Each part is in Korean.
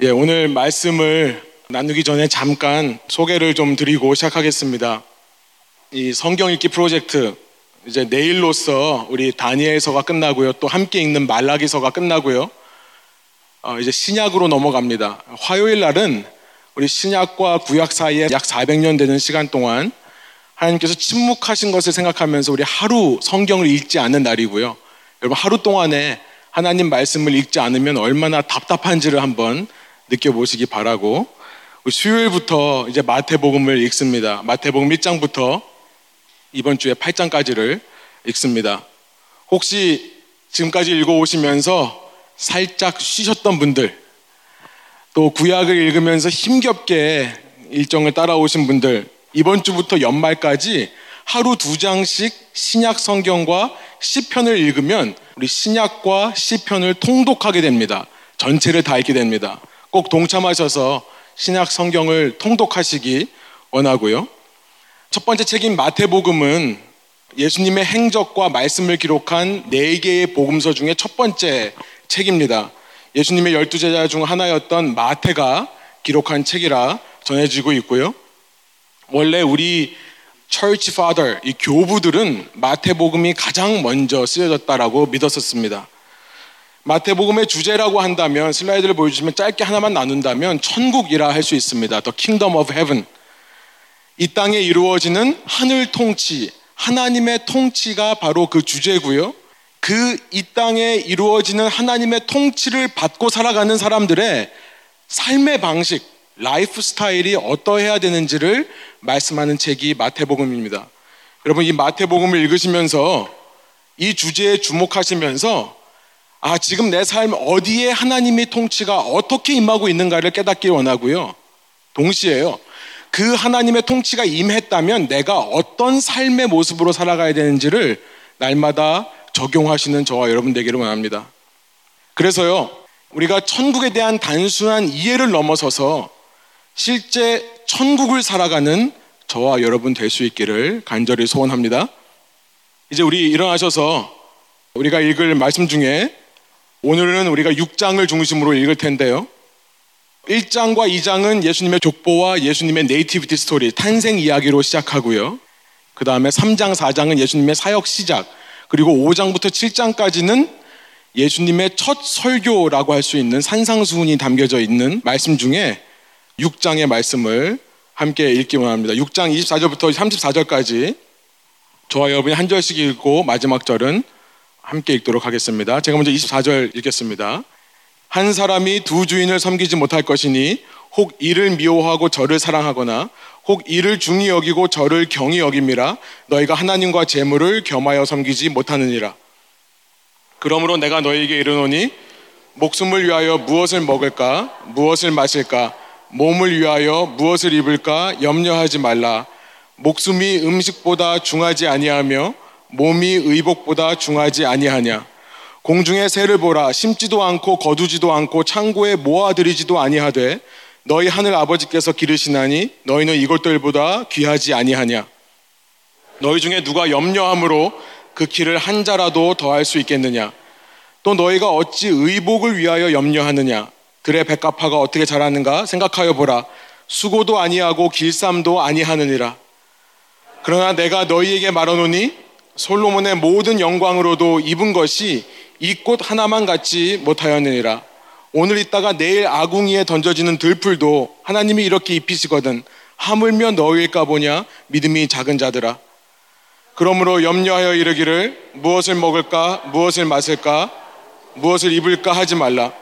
예, 오늘 말씀을 나누기 전에 잠깐 소개를 좀 드리고 시작하겠습니다. 이 성경 읽기 프로젝트 이제 내일로서 우리 다니엘서가 끝나고요. 또 함께 읽는 말라기서가 끝나고요. 어, 이제 신약으로 넘어갑니다. 화요일 날은 우리 신약과 구약 사이에 약 400년 되는 시간 동안 하나님께서 침묵하신 것을 생각하면서 우리 하루 성경을 읽지 않는 날이고요. 여러분 하루 동안에 하나님 말씀을 읽지 않으면 얼마나 답답한지를 한번 느껴보시기 바라고 수요일부터 이제 마태복음을 읽습니다. 마태복음 1장부터 이번 주에 8장까지를 읽습니다. 혹시 지금까지 읽어오시면서 살짝 쉬셨던 분들, 또 구약을 읽으면서 힘겹게 일정을 따라오신 분들, 이번 주부터 연말까지 하루 두 장씩 신약 성경과 시편을 읽으면 우리 신약과 시편을 통독하게 됩니다. 전체를 다 읽게 됩니다. 꼭 동참하셔서 신약 성경을 통독하시기 원하고요. 첫 번째 책인 마태복음은 예수님의 행적과 말씀을 기록한 네 개의 복음서 중에 첫 번째 책입니다. 예수님의 열두 제자 중 하나였던 마태가 기록한 책이라 전해지고 있고요. 원래 우리 church father, 이 교부들은 마태복음이 가장 먼저 쓰여졌다라고 믿었었습니다. 마태복음의 주제라고 한다면 슬라이드를 보여주시면 짧게 하나만 나눈다면 천국이라 할 수 있습니다. The Kingdom of Heaven. 이 땅에 이루어지는 하늘 통치, 하나님의 통치가 바로 그 주제고요. 그 이 땅에 이루어지는 하나님의 통치를 받고 살아가는 사람들의 삶의 방식, 라이프 스타일이 어떠해야 되는지를 말씀하는 책이 마태복음입니다. 여러분 이 마태복음을 읽으시면서 이 주제에 주목하시면서 아 지금 내 삶 어디에 하나님의 통치가 어떻게 임하고 있는가를 깨닫기 원하고요. 동시에요. 그 하나님의 통치가 임했다면 내가 어떤 삶의 모습으로 살아가야 되는지를 날마다 적용하시는 저와 여러분 되기를 원합니다. 그래서요, 우리가 천국에 대한 단순한 이해를 넘어서서 실제 천국을 살아가는 저와 여러분 될 수 있기를 간절히 소원합니다. 이제 우리 일어나셔서 우리가 읽을 말씀 중에 오늘은 우리가 6장을 중심으로 읽을 텐데요. 1장과 2장은 예수님의 족보와 예수님의 nativity story, 탄생 이야기로 시작하고요. 그 다음에 3장, 4장은 예수님의 사역 시작, 그리고 5장부터 7장까지는 예수님의 첫 설교라고 할 수 있는 산상수훈이 담겨져 있는 말씀 중에 6장의 말씀을 함께 읽기 원합니다. 6장 24절부터 34절까지 저와 여러분이 한 절씩 읽고 마지막 절은 함께 읽도록 하겠습니다. 제가 먼저 24절 읽겠습니다. 한 사람이 두 주인을 섬기지 못할 것이니 혹 이를 미워하고 저를 사랑하거나 혹 이를 중히 여기고 저를 경히 여김이라 너희가 하나님과 재물을 겸하여 섬기지 못하느니라. 그러므로 내가 너희에게 이르노니 목숨을 위하여 무엇을 먹을까 무엇을 마실까 몸을 위하여 무엇을 입을까 염려하지 말라. 목숨이 음식보다 중하지 아니하며 몸이 의복보다 중하지 아니하냐. 공중의 새를 보라 심지도 않고 거두지도 않고 창고에 모아들이지도 아니하되 너희 하늘 아버지께서 기르시나니 너희는 이것들보다 귀하지 아니하냐. 너희 중에 누가 염려함으로 그 키를 한 자라도 더할 수 있겠느냐. 또 너희가 어찌 의복을 위하여 염려하느냐. 들의 백합화가 어떻게 자라는가 생각하여 보라. 수고도 아니하고 길쌈도 아니하느니라. 그러나 내가 너희에게 말하노니 솔로몬의 모든 영광으로도 입은 것이 이 꽃 하나만 갖지 못하였느니라. 오늘 있다가 내일 아궁이에 던져지는 들풀도 하나님이 이렇게 입히시거든. 하물며 너희일까 보냐 믿음이 작은 자들아. 그러므로 염려하여 이르기를 무엇을 먹을까 무엇을 마실까 무엇을 입을까 하지 말라.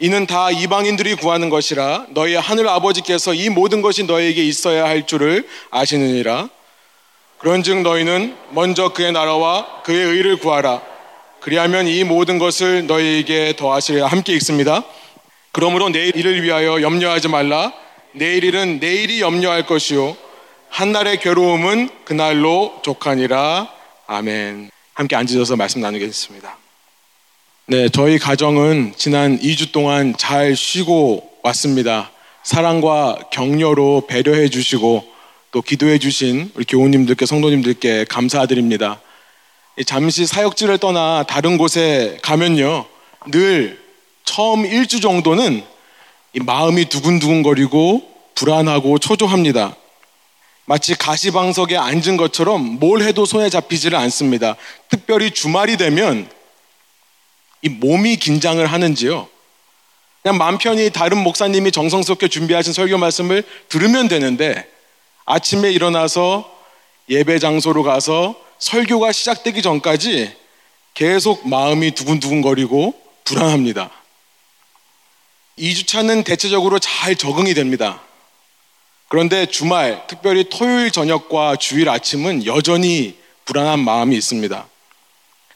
이는 다 이방인들이 구하는 것이라 너희 하늘 아버지께서 이 모든 것이 너희에게 있어야 할 줄을 아시느니라. 그런즉 너희는 먼저 그의 나라와 그의 의를 구하라. 그리하면 이 모든 것을 너희에게 더하시리라. 함께 읽습니다. 그러므로 내일 일을 위하여 염려하지 말라. 내일 일은 내일이 염려할 것이요. 한날의 괴로움은 그날로 족하니라. 아멘. 함께 앉으셔서 말씀 나누겠습니다. 네, 저희 가정은 지난 2주 동안 잘 쉬고 왔습니다. 사랑과 격려로 배려해 주시고 또 기도해 주신 우리 교우님들께 성도님들께 감사드립니다. 잠시 사역지를 떠나 다른 곳에 가면요. 늘 처음 1주 정도는 이 마음이 두근두근거리고 불안하고 초조합니다. 마치 가시방석에 앉은 것처럼 뭘 해도 손에 잡히지를 않습니다. 특별히 주말이 되면 이 몸이 긴장을 하는지요. 그냥 마음 편히 다른 목사님이 정성스럽게 준비하신 설교 말씀을 들으면 되는데 아침에 일어나서 예배 장소로 가서 설교가 시작되기 전까지 계속 마음이 두근두근거리고 불안합니다. 2주차는 대체적으로 잘 적응이 됩니다. 그런데 주말, 특별히 토요일 저녁과 주일 아침은 여전히 불안한 마음이 있습니다.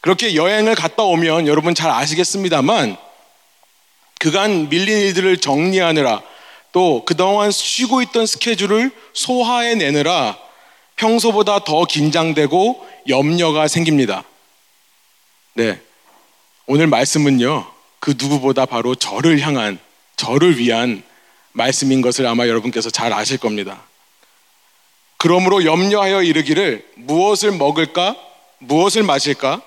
그렇게 여행을 갔다 오면 여러분 잘 아시겠습니다만 그간 밀린 일들을 정리하느라 또 그동안 쉬고 있던 스케줄을 소화해 내느라 평소보다 더 긴장되고 염려가 생깁니다. 네. 오늘 말씀은요, 그 누구보다 바로 저를 향한, 저를 위한 말씀인 것을 아마 여러분께서 잘 아실 겁니다. 그러므로 염려하여 이르기를 무엇을 먹을까? 무엇을 마실까?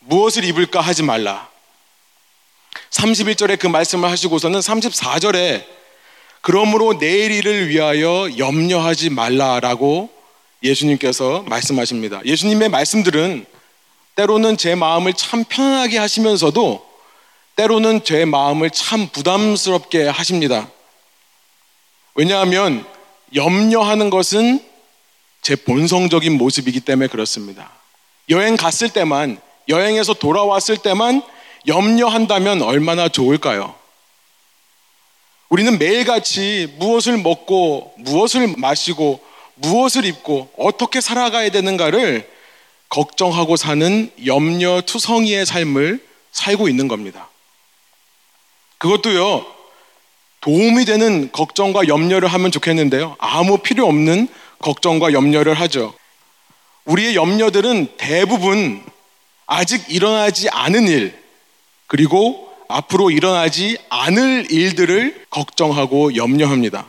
무엇을 입을까 하지 말라. 31절에 그 말씀을 하시고서는 34절에 그러므로 내일 일을 위하여 염려하지 말라라고 예수님께서 말씀하십니다. 예수님의 말씀들은 때로는 제 마음을 참 편안하게 하시면서도 때로는 제 마음을 참 부담스럽게 하십니다. 왜냐하면 염려하는 것은 제 본성적인 모습이기 때문에 그렇습니다. 여행 갔을 때만, 여행에서 돌아왔을 때만 염려한다면 얼마나 좋을까요? 우리는 매일같이 무엇을 먹고, 무엇을 마시고, 무엇을 입고, 어떻게 살아가야 되는가를 걱정하고 사는 염려 투성이의 삶을 살고 있는 겁니다. 그것도요, 도움이 되는 걱정과 염려를 하면 좋겠는데요. 아무 필요 없는 걱정과 염려를 하죠. 우리의 염려들은 대부분 아직 일어나지 않은 일, 그리고 앞으로 일어나지 않을 일들을 걱정하고 염려합니다.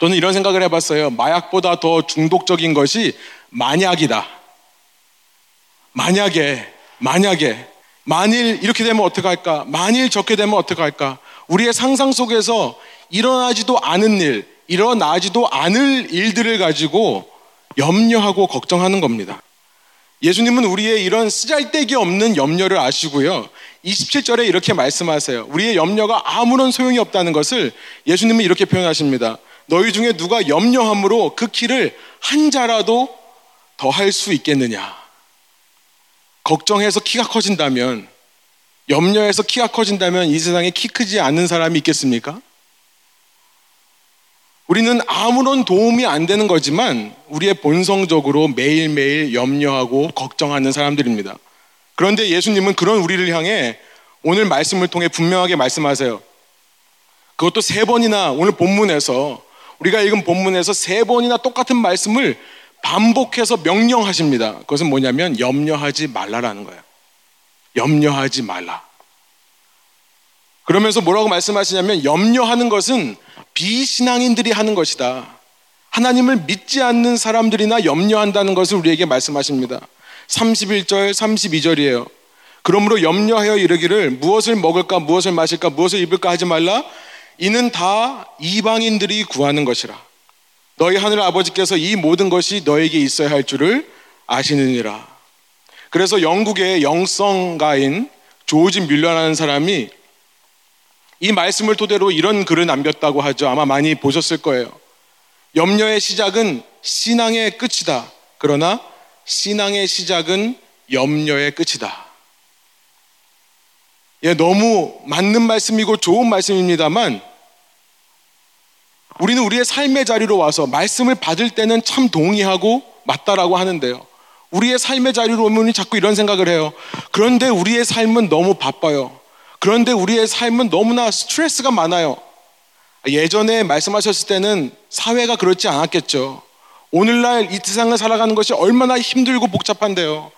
저는 이런 생각을 해봤어요. 마약보다 더 중독적인 것이 만약이다. 만약에, 만약에, 만일 이렇게 되면 어떡할까? 만일 저렇게 되면 어떡할까? 우리의 상상 속에서 일어나지도 않은 일, 일어나지도 않을 일들을 가지고 염려하고 걱정하는 겁니다. 예수님은 우리의 이런 쓰잘데기 없는 염려를 아시고요. 27절에 이렇게 말씀하세요. 우리의 염려가 아무런 소용이 없다는 것을 예수님은 이렇게 표현하십니다. 너희 중에 누가 염려함으로 그 키를 한 자라도 더 할 수 있겠느냐? 걱정해서 키가 커진다면, 염려해서 키가 커진다면 이 세상에 키 크지 않는 사람이 있겠습니까? 우리는 아무런 도움이 안 되는 거지만 우리의 본성적으로 매일매일 염려하고 걱정하는 사람들입니다. 그런데 예수님은 그런 우리를 향해 오늘 말씀을 통해 분명하게 말씀하세요. 그것도 세 번이나 오늘 본문에서 우리가 읽은 본문에서 세 번이나 똑같은 말씀을 반복해서 명령하십니다. 그것은 뭐냐면 염려하지 말라라는 거예요. 염려하지 말라. 그러면서 뭐라고 말씀하시냐면 염려하는 것은 비신앙인들이 하는 것이다. 하나님을 믿지 않는 사람들이나 염려한다는 것을 우리에게 말씀하십니다. 31절, 32절이에요. 그러므로 염려하여 이르기를 무엇을 먹을까, 무엇을 마실까, 무엇을 입을까 하지 말라. 이는 다 이방인들이 구하는 것이라. 너희 하늘 아버지께서 이 모든 것이 너에게 있어야 할 줄을 아시느니라. 그래서 영국의 영성가인 조지 밀러라는 사람이 이 말씀을 토대로 이런 글을 남겼다고 하죠. 아마 많이 보셨을 거예요. 염려의 시작은 신앙의 끝이다. 그러나 신앙의 시작은 염려의 끝이다. 예, 너무 맞는 말씀이고 좋은 말씀입니다만 우리는 우리의 삶의 자리로 와서 말씀을 받을 때는 참 동의하고 맞다라고 하는데요. 우리의 삶의 자리로 오면 자꾸 이런 생각을 해요. 그런데 우리의 삶은 너무 바빠요. 그런데 우리의 삶은 너무나 스트레스가 많아요. 예전에 말씀하셨을 때는 사회가 그렇지 않았겠죠. 오늘날 이 세상을 살아가는 것이 얼마나 힘들고 복잡한데요.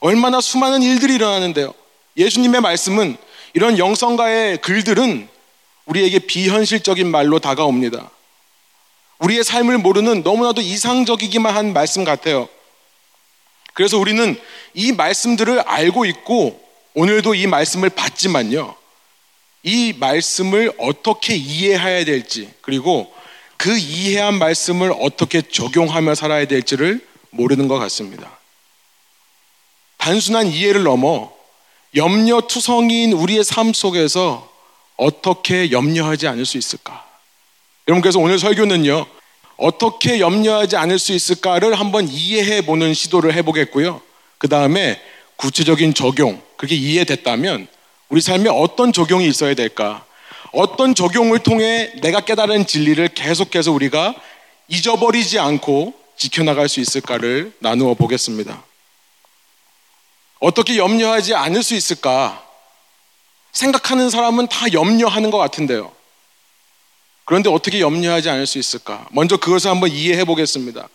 얼마나 수많은 일들이 일어나는데요. 예수님의 말씀은 이런 영성가의 글들은 우리에게 비현실적인 말로 다가옵니다. 우리의 삶을 모르는 너무나도 이상적이기만 한 말씀 같아요. 그래서 우리는 이 말씀들을 알고 있고 오늘도 이 말씀을 받지만요. 이 말씀을 어떻게 이해해야 될지 그리고 그 이해한 말씀을 어떻게 적용하며 살아야 될지를 모르는 것 같습니다. 단순한 이해를 넘어 염려 투성이인 우리의 삶 속에서 어떻게 염려하지 않을 수 있을까? 여러분, 그래서 오늘 설교는요, 어떻게 염려하지 않을 수 있을까를 한번 이해해 보는 시도를 해보겠고요. 그 다음에 구체적인 적용, 그게 이해됐다면 우리 삶에 어떤 적용이 있어야 될까? 어떤 적용을 통해 내가 깨달은 진리를 계속해서 우리가 잊어버리지 않고 지켜나갈 수 있을까를 나누어 보겠습니다. 어떻게 염려하지 않을 수 있을까? 생각하는 사람은 다 염려하는 것 같은데요. 그런데 어떻게 염려하지 않을 수 있을까? 먼저 그것을 한번 이해해 보겠습니다.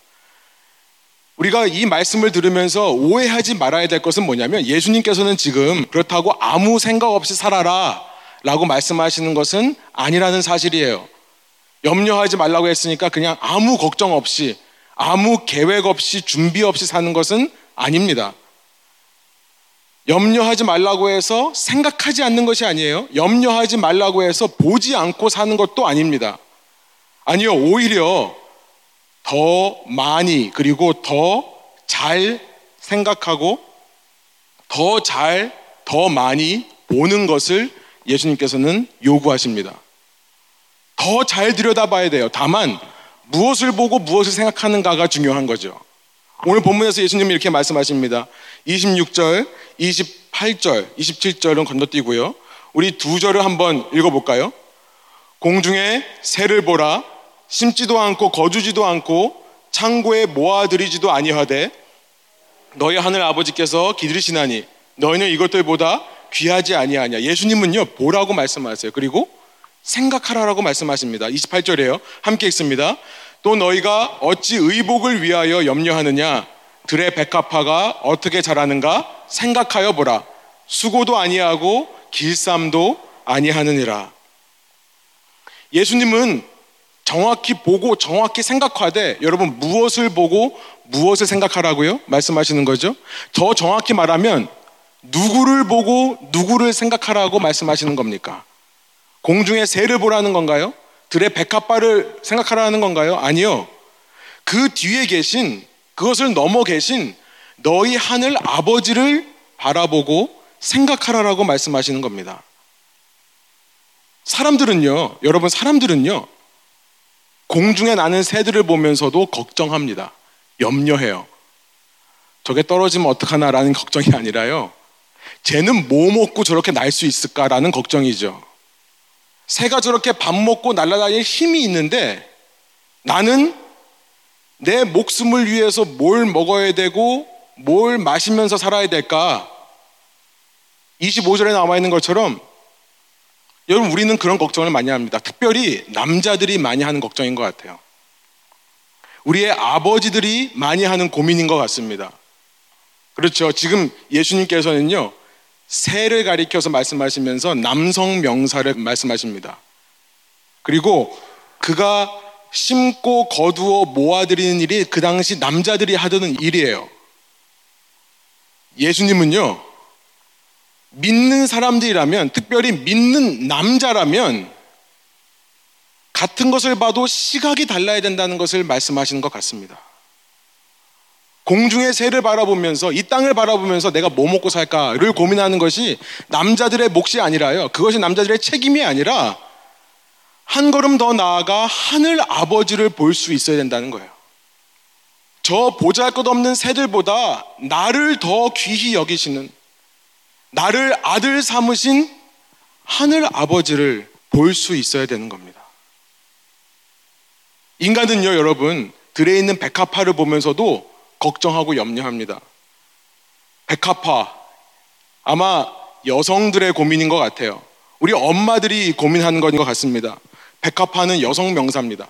우리가 이 말씀을 들으면서 오해하지 말아야 될 것은 뭐냐면 예수님께서는 지금 그렇다고 아무 생각 없이 살아라 라고 말씀하시는 것은 아니라는 사실이에요. 염려하지 말라고 했으니까 그냥 아무 걱정 없이 아무 계획 없이 준비 없이 사는 것은 아닙니다. 염려하지 말라고 해서 생각하지 않는 것이 아니에요. 염려하지 말라고 해서 보지 않고 사는 것도 아닙니다. 아니요, 오히려 더 많이 그리고 더 잘 생각하고 더 잘, 더 많이 보는 것을 예수님께서는 요구하십니다. 더 잘 들여다봐야 돼요. 다만 무엇을 보고 무엇을 생각하는가가 중요한 거죠. 오늘 본문에서 예수님이 이렇게 말씀하십니다. 26절, 28절, 27절은 건너뛰고요. 우리 두 절을 한번 읽어볼까요? 공중에 새를 보라, 심지도 않고 거주지도 않고 창고에 모아들이지도 아니하되 너희 하늘 아버지께서 기르시나니 너희는 이것들보다 귀하지 아니하냐. 예수님은요 보라고 말씀하세요. 그리고 생각하라라고 말씀하십니다. 28절에요. 함께 읽습니다. 또 너희가 어찌 의복을 위하여 염려하느냐? 들의 백합화가 어떻게 자라는가 생각하여 보라. 수고도 아니하고 길쌈도 아니하느니라. 예수님은 정확히 보고 정확히 생각하되 여러분 무엇을 보고 무엇을 생각하라고요? 말씀하시는 거죠. 더 정확히 말하면 누구를 보고 누구를 생각하라고 말씀하시는 겁니까? 공중의 새를 보라는 건가요? 들의 백합발을 생각하라는 건가요? 아니요. 그 뒤에 계신 그것을 넘어 계신 너희 하늘 아버지를 바라보고 생각하라라고 말씀하시는 겁니다. 사람들은요, 여러분 사람들은요, 공중에 나는 새들을 보면서도 걱정합니다. 염려해요. 저게 떨어지면 어떡하나라는 걱정이 아니라요. 쟤는 뭐 먹고 저렇게 날 수 있을까라는 걱정이죠. 새가 저렇게 밥 먹고 날아다닐 힘이 있는데 나는 내 목숨을 위해서 뭘 먹어야 되고 뭘 마시면서 살아야 될까? 25절에 나와 있는 것처럼 여러분 우리는 그런 걱정을 많이 합니다. 특별히 남자들이 많이 하는 걱정인 것 같아요. 우리의 아버지들이 많이 하는 고민인 것 같습니다. 그렇죠. 지금 예수님께서는요, 새를 가리켜서 말씀하시면서 남성 명사를 말씀하십니다. 그리고 그가 심고 거두어 모아들이는 일이 그 당시 남자들이 하던 일이에요. 예수님은요, 믿는 사람들이라면, 특별히 믿는 남자라면, 같은 것을 봐도 시각이 달라야 된다는 것을 말씀하시는 것 같습니다. 공중의 새를 바라보면서 이 땅을 바라보면서 내가 뭐 먹고 살까를 고민하는 것이 남자들의 몫이 아니라요. 그것이 남자들의 책임이 아니라 한 걸음 더 나아가 하늘 아버지를 볼 수 있어야 된다는 거예요. 저 보잘 것 없는 새들보다 나를 더 귀히 여기시는 나를 아들 삼으신 하늘 아버지를 볼 수 있어야 되는 겁니다. 인간은요, 여러분, 들에 있는 백합화를 보면서도 걱정하고 염려합니다. 백합화. 아마 여성들의 고민인 것 같아요. 우리 엄마들이 고민하는 것인 것 같습니다. 백합화는 여성 명사입니다.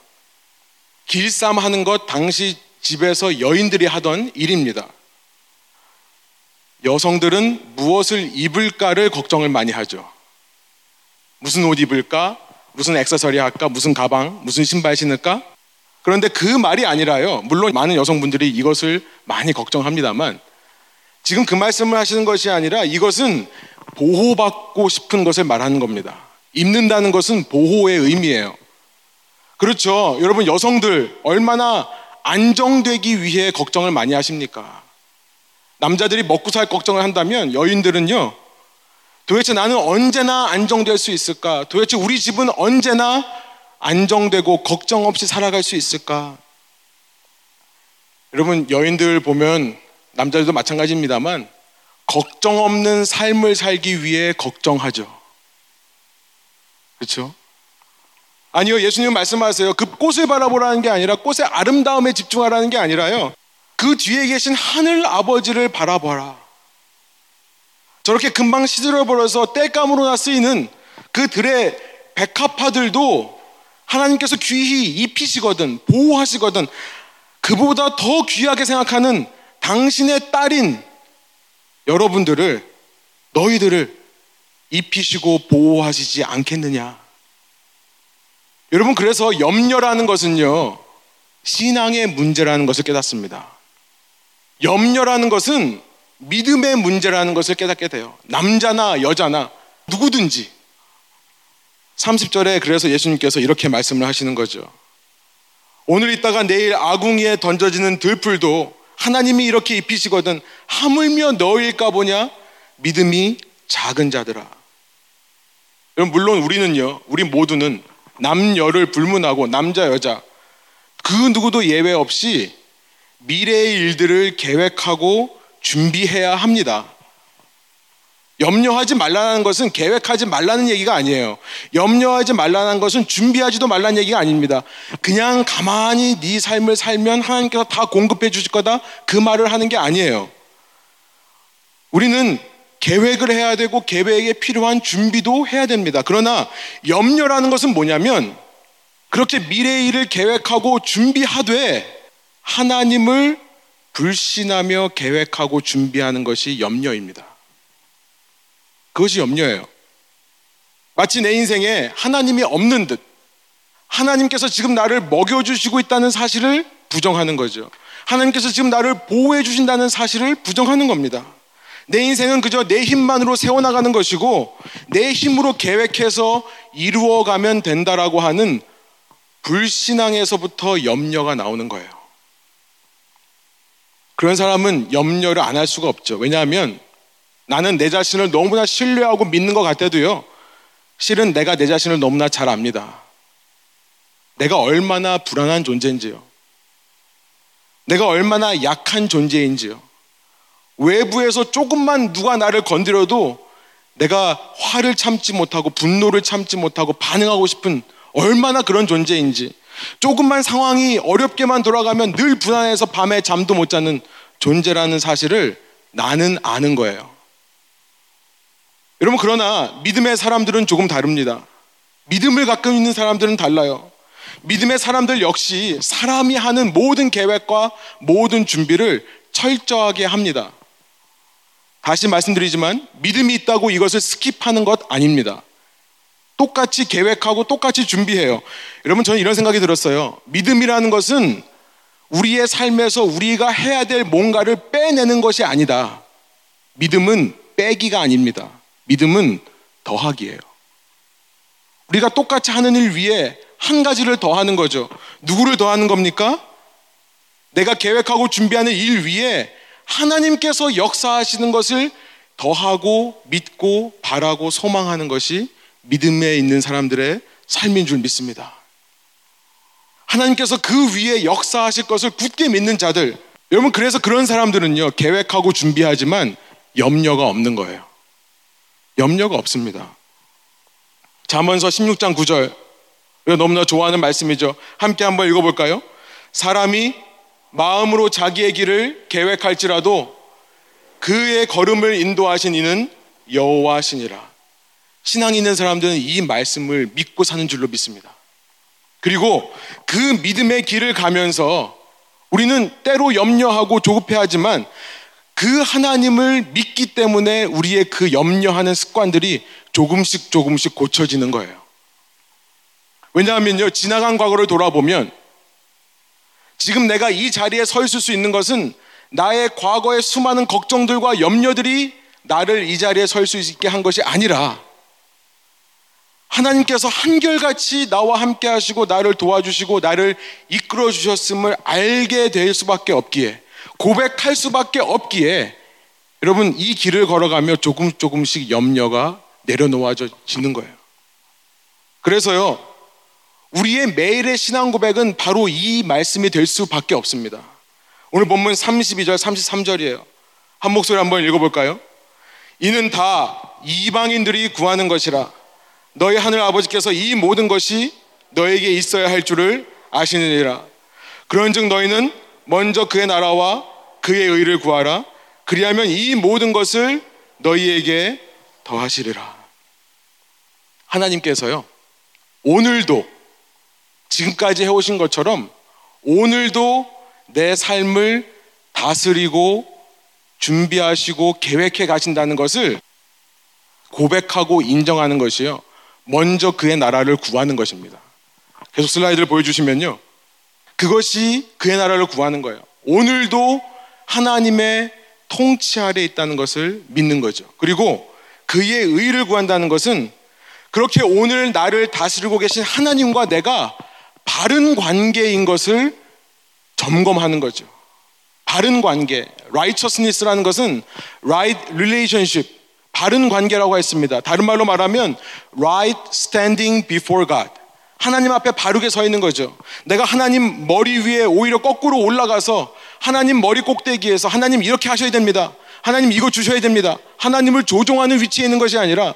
길쌈 하는 것 당시 집에서 여인들이 하던 일입니다. 여성들은 무엇을 입을까를 걱정을 많이 하죠. 무슨 옷 입을까? 무슨 액세서리 할까? 무슨 가방? 무슨 신발 신을까? 그런데 그 말이 아니라요. 물론 많은 여성분들이 이것을 많이 걱정합니다만 지금 그 말씀을 하시는 것이 아니라 이것은 보호받고 싶은 것을 말하는 겁니다. 입는다는 것은 보호의 의미예요. 그렇죠. 여러분 여성들 얼마나 안정되기 위해 걱정을 많이 하십니까? 남자들이 먹고 살 걱정을 한다면 여인들은요. 도대체 나는 언제나 안정될 수 있을까? 도대체 우리 집은 언제나 안정되고 걱정 없이 살아갈 수 있을까? 여러분 여인들 보면 남자들도 마찬가지입니다만 걱정 없는 삶을 살기 위해 걱정하죠. 그렇죠? 아니요, 예수님 말씀하세요. 그 꽃을 바라보라는 게 아니라 꽃의 아름다움에 집중하라는 게 아니라요. 그 뒤에 계신 하늘 아버지를 바라봐라. 저렇게 금방 시들어버려서 땔감으로나 쓰이는 그 들의 백합화들도 하나님께서 귀히 입히시거든, 보호하시거든, 그보다 더 귀하게 생각하는 당신의 딸인 여러분들을, 너희들을 입히시고 보호하시지 않겠느냐. 여러분, 그래서 염려라는 것은요, 신앙의 문제라는 것을 깨닫습니다. 염려라는 것은 믿음의 문제라는 것을 깨닫게 돼요. 남자나 여자나 누구든지. 30절에 그래서 예수님께서 이렇게 말씀을 하시는 거죠. 오늘 있다가 내일 아궁이에 던져지는 들풀도 하나님이 이렇게 입히시거든 하물며 너일까 보냐 믿음이 작은 자들아. 여러분 물론 우리는요. 우리 모두는 남녀를 불문하고 남자 여자 그 누구도 예외 없이 미래의 일들을 계획하고 준비해야 합니다. 염려하지 말라는 것은 계획하지 말라는 얘기가 아니에요. 염려하지 말라는 것은 준비하지도 말라는 얘기가 아닙니다. 그냥 가만히 네 삶을 살면 하나님께서 다 공급해 주실 거다 그 말을 하는 게 아니에요. 우리는 계획을 해야 되고 계획에 필요한 준비도 해야 됩니다. 그러나 염려라는 것은 뭐냐면 그렇게 미래의 일을 계획하고 준비하되 하나님을 불신하며 계획하고 준비하는 것이 염려입니다. 그것이 염려예요. 마치 내 인생에 하나님이 없는 듯 하나님께서 지금 나를 먹여주시고 있다는 사실을 부정하는 거죠. 하나님께서 지금 나를 보호해 주신다는 사실을 부정하는 겁니다. 내 인생은 그저 내 힘만으로 세워나가는 것이고 내 힘으로 계획해서 이루어가면 된다라고 하는 불신앙에서부터 염려가 나오는 거예요. 그런 사람은 염려를 안 할 수가 없죠. 왜냐하면 나는 내 자신을 너무나 신뢰하고 믿는 것 같아도요. 실은 내가 내 자신을 너무나 잘 압니다. 내가 얼마나 불안한 존재인지요. 내가 얼마나 약한 존재인지요. 외부에서 조금만 누가 나를 건드려도 내가 화를 참지 못하고 분노를 참지 못하고 반응하고 싶은 얼마나 그런 존재인지 조금만 상황이 어렵게만 돌아가면 늘 불안해서 밤에 잠도 못 자는 존재라는 사실을 나는 아는 거예요. 여러분, 그러나 믿음의 사람들은 조금 다릅니다. 믿음을 갖고 있는 사람들은 달라요. 믿음의 사람들 역시 사람이 하는 모든 계획과 모든 준비를 철저하게 합니다. 다시 말씀드리지만 믿음이 있다고 이것을 skip하는 것 아닙니다. 똑같이 계획하고 똑같이 준비해요. 여러분, 저는 이런 생각이 들었어요. 믿음이라는 것은 우리의 삶에서 우리가 해야 될 뭔가를 빼내는 것이 아니다. 믿음은 빼기가 아닙니다. 믿음은 더하기예요. 우리가 똑같이 하는 일 위에 한 가지를 더하는 거죠. 누구를 더하는 겁니까? 내가 계획하고 준비하는 일 위에 하나님께서 역사하시는 것을 더하고 믿고 바라고 소망하는 것이 믿음에 있는 사람들의 삶인 줄 믿습니다. 하나님께서 그 위에 역사하실 것을 굳게 믿는 자들, 여러분 그래서 그런 사람들은요 계획하고 준비하지만 염려가 없는 거예요. 염려가 없습니다. 잠언서 16장 9절 너무나 좋아하는 말씀이죠. 함께 한번 읽어 볼까요? 사람이 마음으로 자기의 길을 계획할지라도 그의 걸음을 인도하신 이는 여호와시니라. 신앙 있는 사람들은 이 말씀을 믿고 사는 줄로 믿습니다. 그리고 그 믿음의 길을 가면서 우리는 때로 염려하고 조급해하지만 그 하나님을 믿기 때문에 우리의 그 염려하는 습관들이 조금씩 조금씩 고쳐지는 거예요. 왜냐하면요, 지나간 과거를 돌아보면 지금 내가 이 자리에 서 있을 수 있는 것은 나의 과거의 수많은 걱정들과 염려들이 나를 이 자리에 설 수 있게 한 것이 아니라 하나님께서 한결같이 나와 함께 하시고 나를 도와주시고 나를 이끌어 주셨음을 알게 될 수밖에 없기에 고백할 수밖에 없기에 여러분 이 길을 걸어가며 조금 조금씩 염려가 내려놓아지는 거예요. 그래서요, 우리의 매일의 신앙 고백은 바로 이 말씀이 될 수밖에 없습니다. 오늘 본문 32절, 33절이에요. 한 목소리 한번 읽어볼까요? 이는 다 이방인들이 구하는 것이라 너희 하늘 아버지께서 이 모든 것이 너에게 있어야 할 줄을 아시느니라. 그런즉 너희는 먼저 그의 나라와 그의 의를 구하라. 그리하면 이 모든 것을 너희에게 더하시리라. 하나님께서요, 오늘도 지금까지 해오신 것처럼 오늘도 내 삶을 다스리고 준비하시고 계획해 가신다는 것을 고백하고 인정하는 것이요. 먼저 그의 나라를 구하는 것입니다. 계속 슬라이드를 보여주시면요. 그것이 그의 나라를 구하는 거예요. 오늘도 하나님의 통치 아래 있다는 것을 믿는 거죠. 그리고 그의 의를 구한다는 것은 그렇게 오늘 나를 다스리고 계신 하나님과 내가 바른 관계인 것을 점검하는 거죠. 바른 관계, righteousness라는 것은 right relationship, 바른 관계라고 했습니다. 다른 말로 말하면 right standing before God. 하나님 앞에 바르게 서 있는 거죠. 내가 하나님 머리 위에 오히려 거꾸로 올라가서 하나님 머리 꼭대기에서 하나님 이렇게 하셔야 됩니다. 하나님 이거 주셔야 됩니다. 하나님을 조종하는 위치에 있는 것이 아니라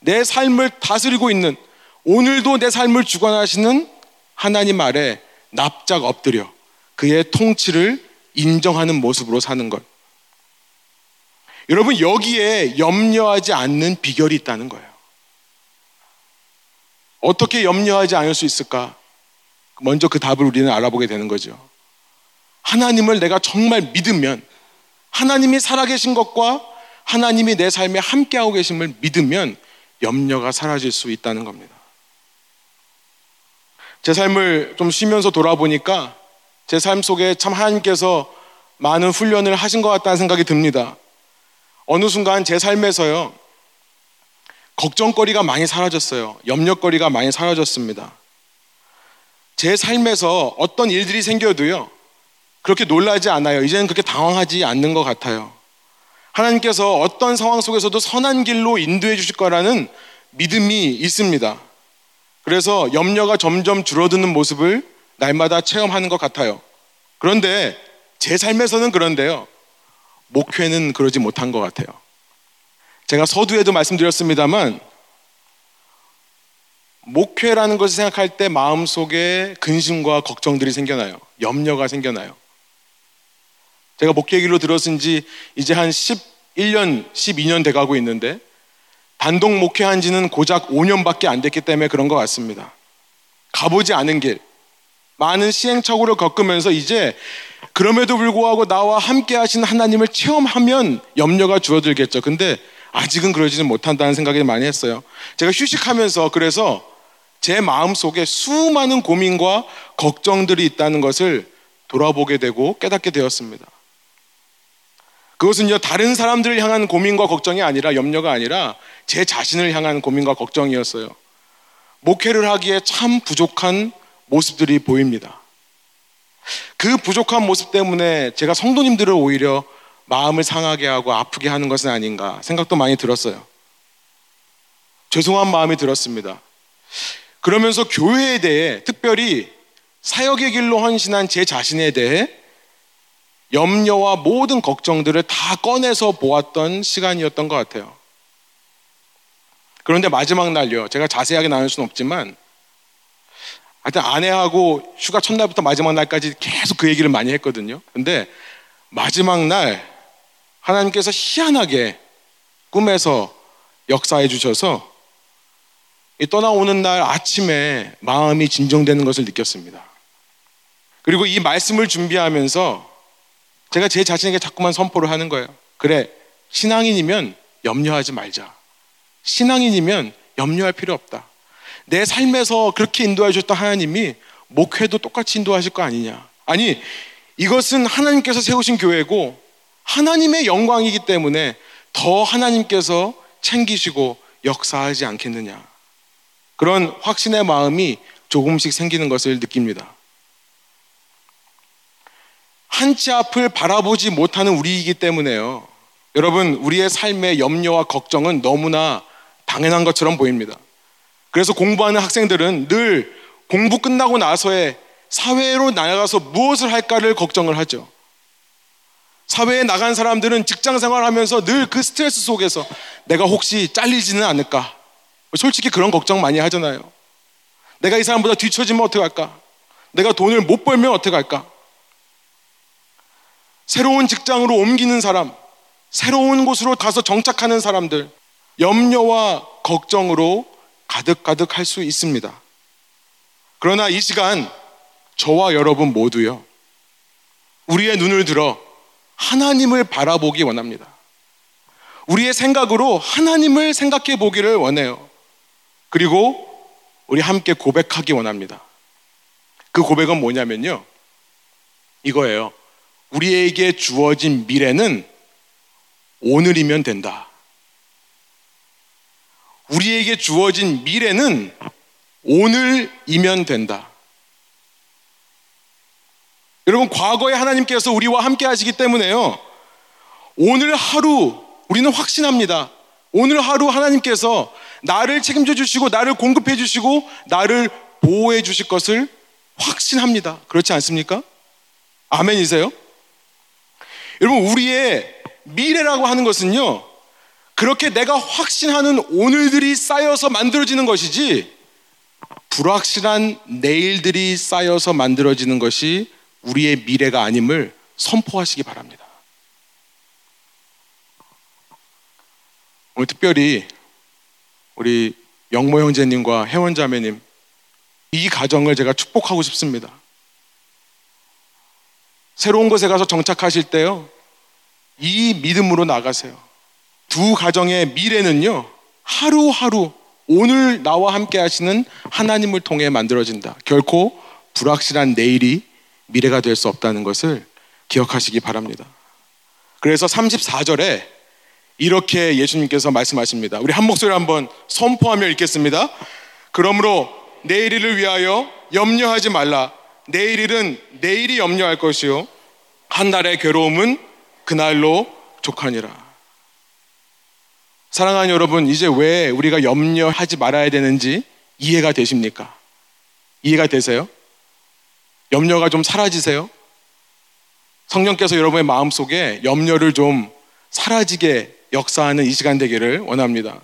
내 삶을 다스리고 있는 오늘도 내 삶을 주관하시는 하나님 아래 납작 엎드려 그의 통치를 인정하는 모습으로 사는 것. 여러분, 여기에 염려하지 않는 비결이 있다는 거예요. 어떻게 염려하지 않을 수 있을까? 먼저 그 답을 우리는 알아보게 되는 거죠. 하나님을 내가 정말 믿으면, 하나님이 살아계신 것과 하나님이 내 삶에 함께하고 계심을 믿으면 염려가 사라질 수 있다는 겁니다. 제 삶을 좀 쉬면서 돌아보니까 제 삶 속에 참 하나님께서 많은 훈련을 하신 것 같다는 생각이 듭니다. 어느 순간 제 삶에서요, 걱정거리가 많이 사라졌어요. 염려거리가 많이 사라졌습니다. 제 삶에서 어떤 일들이 생겨도요, 그렇게 놀라지 않아요. 이제는 그렇게 당황하지 않는 것 같아요. 하나님께서 어떤 상황 속에서도 선한 길로 인도해 주실 거라는 믿음이 있습니다. 그래서 염려가 점점 줄어드는 모습을 날마다 체험하는 것 같아요. 그런데 제 삶에서는 그런데요. 목회는 그러지 못한 것 같아요. 제가 서두에도 말씀드렸습니다만, 목회라는 것을 생각할 때 마음속에 근심과 걱정들이 생겨나요. 염려가 생겨나요. 제가 목회 길로 들었은 지 이제 한 11년, 12년 돼 가고 있는데, 단독 목회한 지는 고작 5년밖에 안 됐기 때문에 그런 것 같습니다. 가보지 않은 길, 많은 시행착오를 겪으면서 이제 그럼에도 불구하고 나와 함께 하신 하나님을 체험하면 염려가 줄어들겠죠. 근데 아직은 그러지는 못한다는 생각이 많이 했어요. 제가 휴식하면서 그래서 제 마음 속에 수많은 고민과 걱정들이 있다는 것을 돌아보게 되고 깨닫게 되었습니다. 그것은요, 다른 사람들을 향한 고민과 걱정이 아니라 염려가 아니라 제 자신을 향한 고민과 걱정이었어요. 목회를 하기에 참 부족한 모습들이 보입니다. 그 부족한 모습 때문에 제가 성도님들을 오히려 마음을 상하게 하고 아프게 하는 것은 아닌가 생각도 많이 들었어요. 죄송한 마음이 들었습니다. 그러면서 교회에 대해 특별히 사역의 길로 헌신한 제 자신에 대해 염려와 모든 걱정들을 다 꺼내서 보았던 시간이었던 것 같아요. 그런데 마지막 날요. 제가 자세하게 나눌 수는 없지만 하여튼 아내하고 휴가 첫날부터 마지막 날까지 계속 그 얘기를 많이 했거든요. 근데 마지막 날 하나님께서 희한하게 꿈에서 역사해 주셔서 떠나오는 날 아침에 마음이 진정되는 것을 느꼈습니다. 그리고 이 말씀을 준비하면서 제가 제 자신에게 자꾸만 선포를 하는 거예요. 그래, 신앙인이면 염려하지 말자. 신앙인이면 염려할 필요 없다. 내 삶에서 그렇게 인도해 주셨던 하나님이 목회도 똑같이 인도하실 거 아니냐. 아니, 이것은 하나님께서 세우신 교회고 하나님의 영광이기 때문에 더 하나님께서 챙기시고 역사하지 않겠느냐. 그런 확신의 마음이 조금씩 생기는 것을 느낍니다. 한치 앞을 바라보지 못하는 우리이기 때문에요. 여러분, 우리의 삶의 염려와 걱정은 너무나 당연한 것처럼 보입니다. 그래서 공부하는 학생들은 늘 공부 끝나고 나서의 사회로 나가서 무엇을 할까를 걱정을 하죠. 사회에 나간 사람들은 직장 생활하면서 늘 그 스트레스 속에서 내가 혹시 잘리지는 않을까? 솔직히 그런 걱정 많이 하잖아요. 내가 이 사람보다 뒤처지면 어떡할까? 내가 돈을 못 벌면 어떡할까? 새로운 직장으로 옮기는 사람, 새로운 곳으로 가서 정착하는 사람들, 염려와 걱정으로 가득가득 할 수 있습니다. 그러나 이 시간 저와 여러분 모두요. 우리의 눈을 들어 하나님을 바라보기 원합니다. 우리의 생각으로 하나님을 생각해 보기를 원해요. 그리고 우리 함께 고백하기 원합니다. 그 고백은 뭐냐면요. 이거예요. 우리에게 주어진 미래는 오늘이면 된다. 우리에게 주어진 미래는 오늘이면 된다. 여러분, 과거에 하나님께서 우리와 함께 하시기 때문에요. 오늘 하루 우리는 확신합니다. 오늘 하루 하나님께서 나를 책임져 주시고, 나를 공급해 주시고, 나를 보호해 주실 것을 확신합니다. 그렇지 않습니까? 아멘이세요? 여러분, 우리의 미래라고 하는 것은요, 그렇게 내가 확신하는 오늘들이 쌓여서 만들어지는 것이지, 불확실한 내일들이 쌓여서 만들어지는 것이 우리의 미래가 아님을 선포하시기 바랍니다. 오늘 특별히 우리 영모 형제님과 혜원 자매님 이 가정을 제가 축복하고 싶습니다. 새로운 곳에 가서 정착하실 때요. 이 믿음으로 나가세요. 두 가정의 미래는요. 하루하루 오늘 나와 함께 하시는 하나님을 통해 만들어진다. 결코 불확실한 내일이 미래가 될 수 없다는 것을 기억하시기 바랍니다. 그래서 34절에 이렇게 예수님께서 말씀하십니다. 우리 한 목소리 한번 선포하며 읽겠습니다. 그러므로 내일을 위하여 염려하지 말라. 내일 일은 내일이 염려할 것이요. 한 날의 괴로움은 그날로 족하니라. 사랑하는 여러분, 이제 왜 우리가 염려하지 말아야 되는지 이해가 되십니까? 이해가 되세요? 염려가 좀 사라지세요? 성령께서 여러분의 마음 속에 염려를 좀 사라지게 역사하는 이 시간 되기를 원합니다.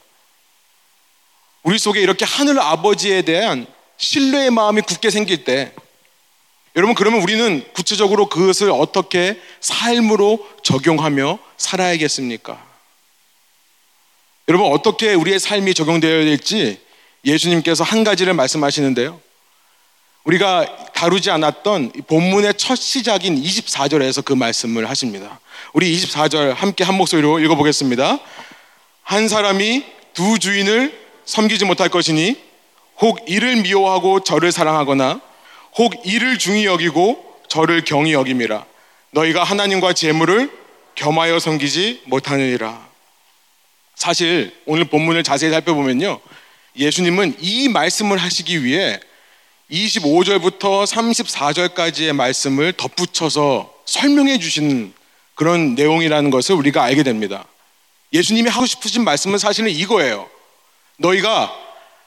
우리 속에 이렇게 하늘 아버지에 대한 신뢰의 마음이 굳게 생길 때 여러분 그러면 우리는 구체적으로 그것을 어떻게 삶으로 적용하며 살아야겠습니까? 여러분 어떻게 우리의 삶이 적용되어야 될지 예수님께서 한 가지를 말씀하시는데요. 우리가 다루지 않았던 본문의 첫 시작인 24절에서 그 말씀을 하십니다. 우리 24절 함께 한 목소리로 읽어보겠습니다. 한 사람이 두 주인을 섬기지 못할 것이니 혹 이를 미워하고 저를 사랑하거나 혹 이를 중히 여기고 저를 경히 여김이라 너희가 하나님과 재물을 겸하여 섬기지 못하느니라. 사실 오늘 본문을 자세히 살펴보면요. 예수님은 이 말씀을 하시기 위해 25절부터 34절까지의 말씀을 덧붙여서 설명해 주시는 그런 내용이라는 것을 우리가 알게 됩니다. 예수님이 하고 싶으신 말씀은 사실은 이거예요. 너희가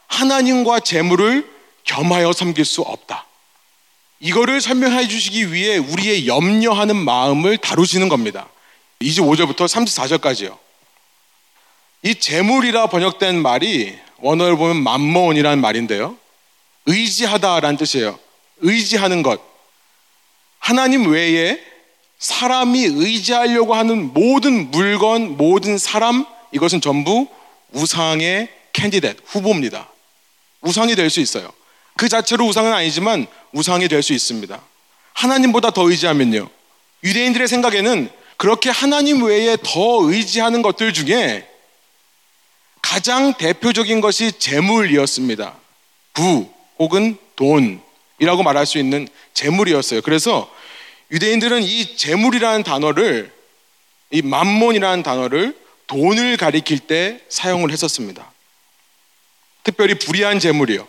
하나님과 재물을 겸하여 섬길 수 없다. 이거를 설명해 주시기 위해 우리의 염려하는 마음을 다루시는 겁니다. 25절부터 34절까지요. 이 재물이라 번역된 말이 원어를 보면 맘몬이라는 말인데요. 의지하다라는 뜻이에요. 의지하는 것. 하나님 외에 사람이 의지하려고 하는 모든 물건, 모든 사람, 이것은 전부 우상의 캔디댓, 후보입니다. 우상이 될 수 있어요. 그 자체로 우상은 아니지만 우상이 될 수 있습니다. 하나님보다 더 의지하면요. 유대인들의 생각에는 그렇게 하나님 외에 더 의지하는 것들 중에 가장 대표적인 것이 재물이었습니다. 부, 혹은 돈이라고 말할 수 있는 재물이었어요. 그래서 유대인들은 이 재물이라는 단어를 이 만몬이라는 단어를 돈을 가리킬 때 사용을 했었습니다. 특별히 불의한 재물이요.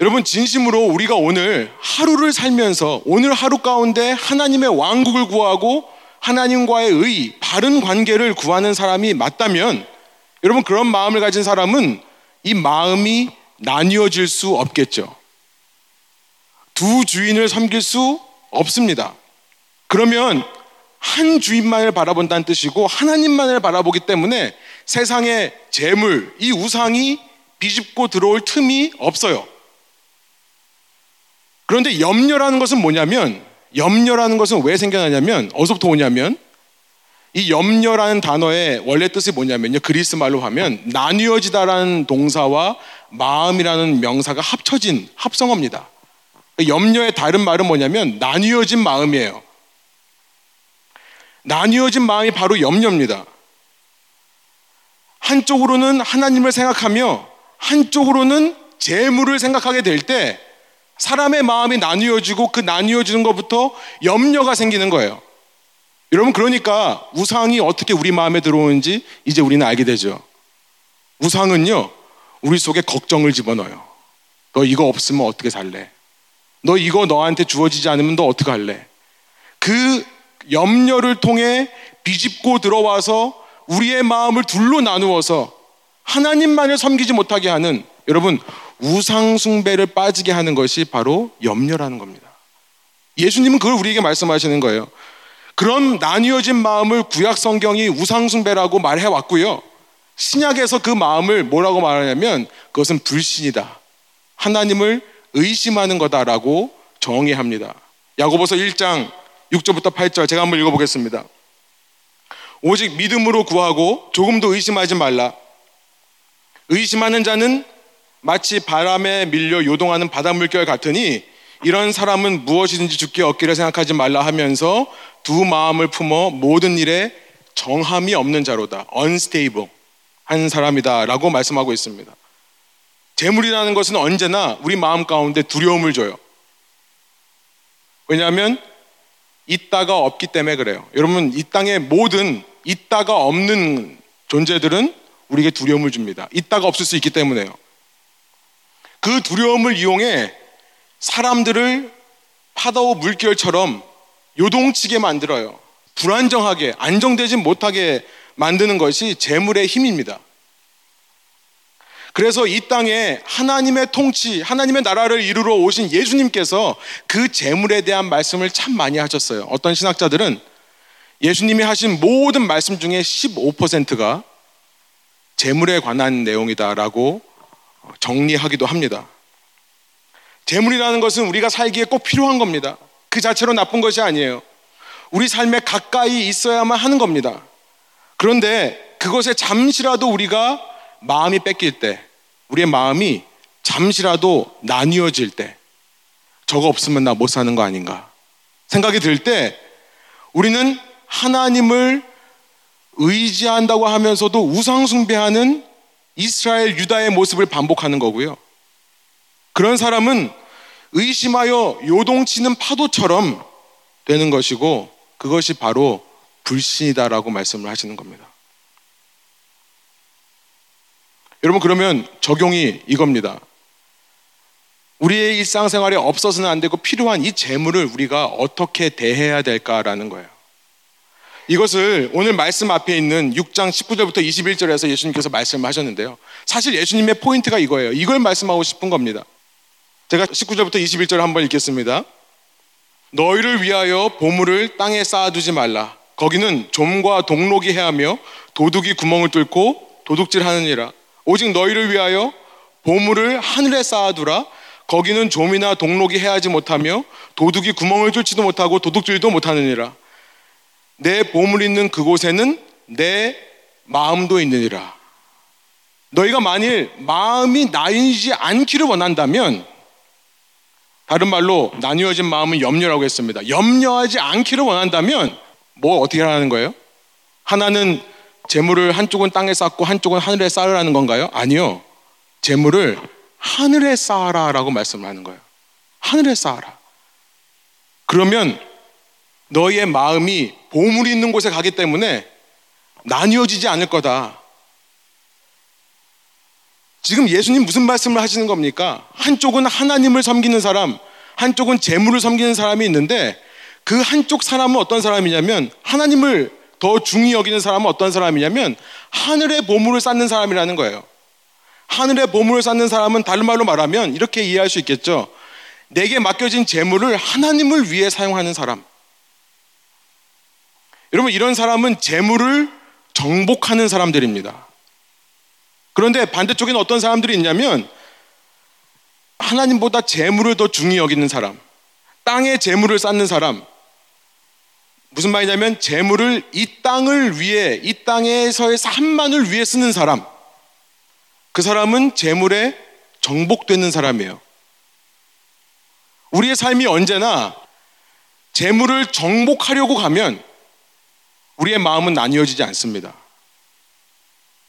여러분 진심으로 우리가 오늘 하루를 살면서 오늘 하루 가운데 하나님의 왕국을 구하고 하나님과의 의, 바른 관계를 구하는 사람이 맞다면 여러분 그런 마음을 가진 사람은 이 마음이 나뉘어질 수 없겠죠. 두 주인을 섬길 수 없습니다. 그러면 한 주인만을 바라본다는 뜻이고 하나님만을 바라보기 때문에 세상의 재물, 이 우상이 비집고 들어올 틈이 없어요. 그런데 염려라는 것은 뭐냐면 염려라는 것은 왜 생겨나냐면 어디서부터 오냐면 이 염려라는 단어의 원래 뜻이 뭐냐면요. 그리스 말로 하면 나뉘어지다라는 동사와 마음이라는 명사가 합쳐진 합성어입니다. 염려의 다른 말은 뭐냐면 나뉘어진 마음이에요. 나뉘어진 마음이 바로 염려입니다. 한쪽으로는 하나님을 생각하며 한쪽으로는 재물을 생각하게 될 때 사람의 마음이 나뉘어지고 그 나뉘어지는 것부터 염려가 생기는 거예요. 여러분 그러니까 우상이 어떻게 우리 마음에 들어오는지 이제 우리는 알게 되죠. 우상은요 우리 속에 걱정을 집어넣어요. 너 이거 없으면 어떻게 살래? 너 이거 너한테 주어지지 않으면 너 어떻게 할래? 그 염려를 통해 비집고 들어와서 우리의 마음을 둘로 나누어서 하나님만을 섬기지 못하게 하는 여러분 우상숭배를 빠지게 하는 것이 바로 염려라는 겁니다. 예수님은 그걸 우리에게 말씀하시는 거예요. 그런 나뉘어진 마음을 구약 성경이 우상숭배라고 말해 왔고요. 신약에서 그 마음을 뭐라고 말하냐면 그것은 불신이다. 하나님을 의심하는 거다라고 정의합니다. 야고보서 1장 6절부터 8절 제가 한번 읽어보겠습니다. 오직 믿음으로 구하고 조금도 의심하지 말라. 의심하는 자는 마치 바람에 밀려 요동하는 바닷물결 같으니 이런 사람은 무엇이든지 죽게 얻기를 생각하지 말라 하면서 두 마음을 품어 모든 일에 정함이 없는 자로다. unstable 한 사람이다 라고 말씀하고 있습니다. 재물이라는 것은 언제나 우리 마음 가운데 두려움을 줘요. 왜냐하면 있다가 없기 때문에 그래요. 여러분 이 땅의 모든 있다가 없는 존재들은 우리에게 두려움을 줍니다. 있다가 없을 수 있기 때문에요. 그 두려움을 이용해 사람들을 파도 물결처럼 요동치게 만들어요. 불안정하게, 안정되지 못하게 만드는 것이 재물의 힘입니다. 그래서 이 땅에 하나님의 통치, 하나님의 나라를 이루러 오신 예수님께서 그 재물에 대한 말씀을 참 많이 하셨어요. 어떤 신학자들은 예수님이 하신 모든 말씀 중에 15%가 재물에 관한 내용이다라고 정리하기도 합니다. 재물이라는 것은 우리가 살기에 꼭 필요한 겁니다. 그 자체로 나쁜 것이 아니에요. 우리 삶에 가까이 있어야만 하는 겁니다. 그런데 그것에 잠시라도 우리가 마음이 뺏길 때, 우리의 마음이 잠시라도 나뉘어질 때, 저거 없으면 나 못 사는 거 아닌가 생각이 들 때, 우리는 하나님을 의지한다고 하면서도 우상숭배하는 이스라엘 유다의 모습을 반복하는 거고요. 그런 사람은 의심하여 요동치는 파도처럼 되는 것이고 그것이 바로 불신이다라고 말씀을 하시는 겁니다. 여러분 그러면 적용이 이겁니다. 우리의 일상생활에 없어서는 안 되고 필요한 이 재물을 우리가 어떻게 대해야 될까라는 거예요. 이것을 오늘 말씀 앞에 있는 6장 19절부터 21절에서 예수님께서 말씀하셨는데요. 사실 예수님의 포인트가 이거예요. 이걸 말씀하고 싶은 겁니다. 제가 19절부터 21절 한번 읽겠습니다. 너희를 위하여 보물을 땅에 쌓아두지 말라. 거기는 좀과 동록이 해하며 도둑이 구멍을 뚫고 도둑질 하느니라. 오직 너희를 위하여 보물을 하늘에 쌓아두라. 거기는 좀이나 동록이 해하지 못하며 도둑이 구멍을 뚫지도 못하고 도둑질도 못하느니라. 내 보물 있는 그곳에는 내 마음도 있느니라. 너희가 만일 마음이 나뉘지 않기를 원한다면 다른 말로 나뉘어진 마음은 염려라고 했습니다. 염려하지 않기를 원한다면 뭐 어떻게 하라는 거예요? 하나는 재물을 한쪽은 땅에 쌓고 한쪽은 하늘에 쌓으라는 건가요? 아니요. 재물을 하늘에 쌓아라라고 말씀을 하는 거예요. 하늘에 쌓아라. 그러면 너희의 마음이 보물이 있는 곳에 가기 때문에 나뉘어지지 않을 거다. 지금 예수님 무슨 말씀을 하시는 겁니까? 한쪽은 하나님을 섬기는 사람, 한쪽은 재물을 섬기는 사람이 있는데 그 한쪽 사람은 어떤 사람이냐면 하나님을 더 중히 여기는 사람은 어떤 사람이냐면 하늘의 보물을 쌓는 사람이라는 거예요. 하늘의 보물을 쌓는 사람은 다른 말로 말하면 이렇게 이해할 수 있겠죠. 내게 맡겨진 재물을 하나님을 위해 사용하는 사람. 여러분 이런 사람은 재물을 정복하는 사람들입니다. 그런데 반대쪽에는 어떤 사람들이 있냐면 하나님보다 재물을 더 중히 여기는 사람, 땅에 재물을 쌓는 사람. 무슨 말이냐면 재물을 이 땅을 위해 이 땅에서의 삶만을 위해 쓰는 사람. 그 사람은 재물에 정복되는 사람이에요. 우리의 삶이 언제나 재물을 정복하려고 가면 우리의 마음은 나뉘어지지 않습니다.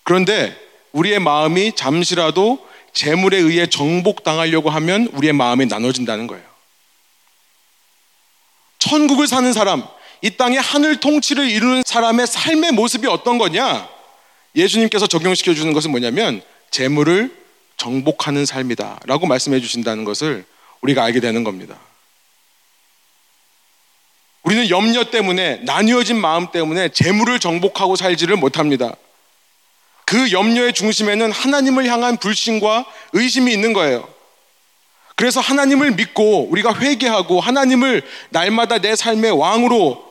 그런데 우리의 마음이 잠시라도 재물에 의해 정복당하려고 하면 우리의 마음이 나눠진다는 거예요. 천국을 사는 사람, 이 땅의 하늘 통치를 이루는 사람의 삶의 모습이 어떤 거냐? 예수님께서 적용시켜 주는 것은 뭐냐면 재물을 정복하는 삶이다. 라고 말씀해 주신다는 것을 우리가 알게 되는 겁니다. 우리는 염려 때문에, 나뉘어진 마음 때문에 재물을 정복하고 살지를 못합니다. 그 염려의 중심에는 하나님을 향한 불신과 의심이 있는 거예요. 그래서 하나님을 믿고 우리가 회개하고 하나님을 날마다 내 삶의 왕으로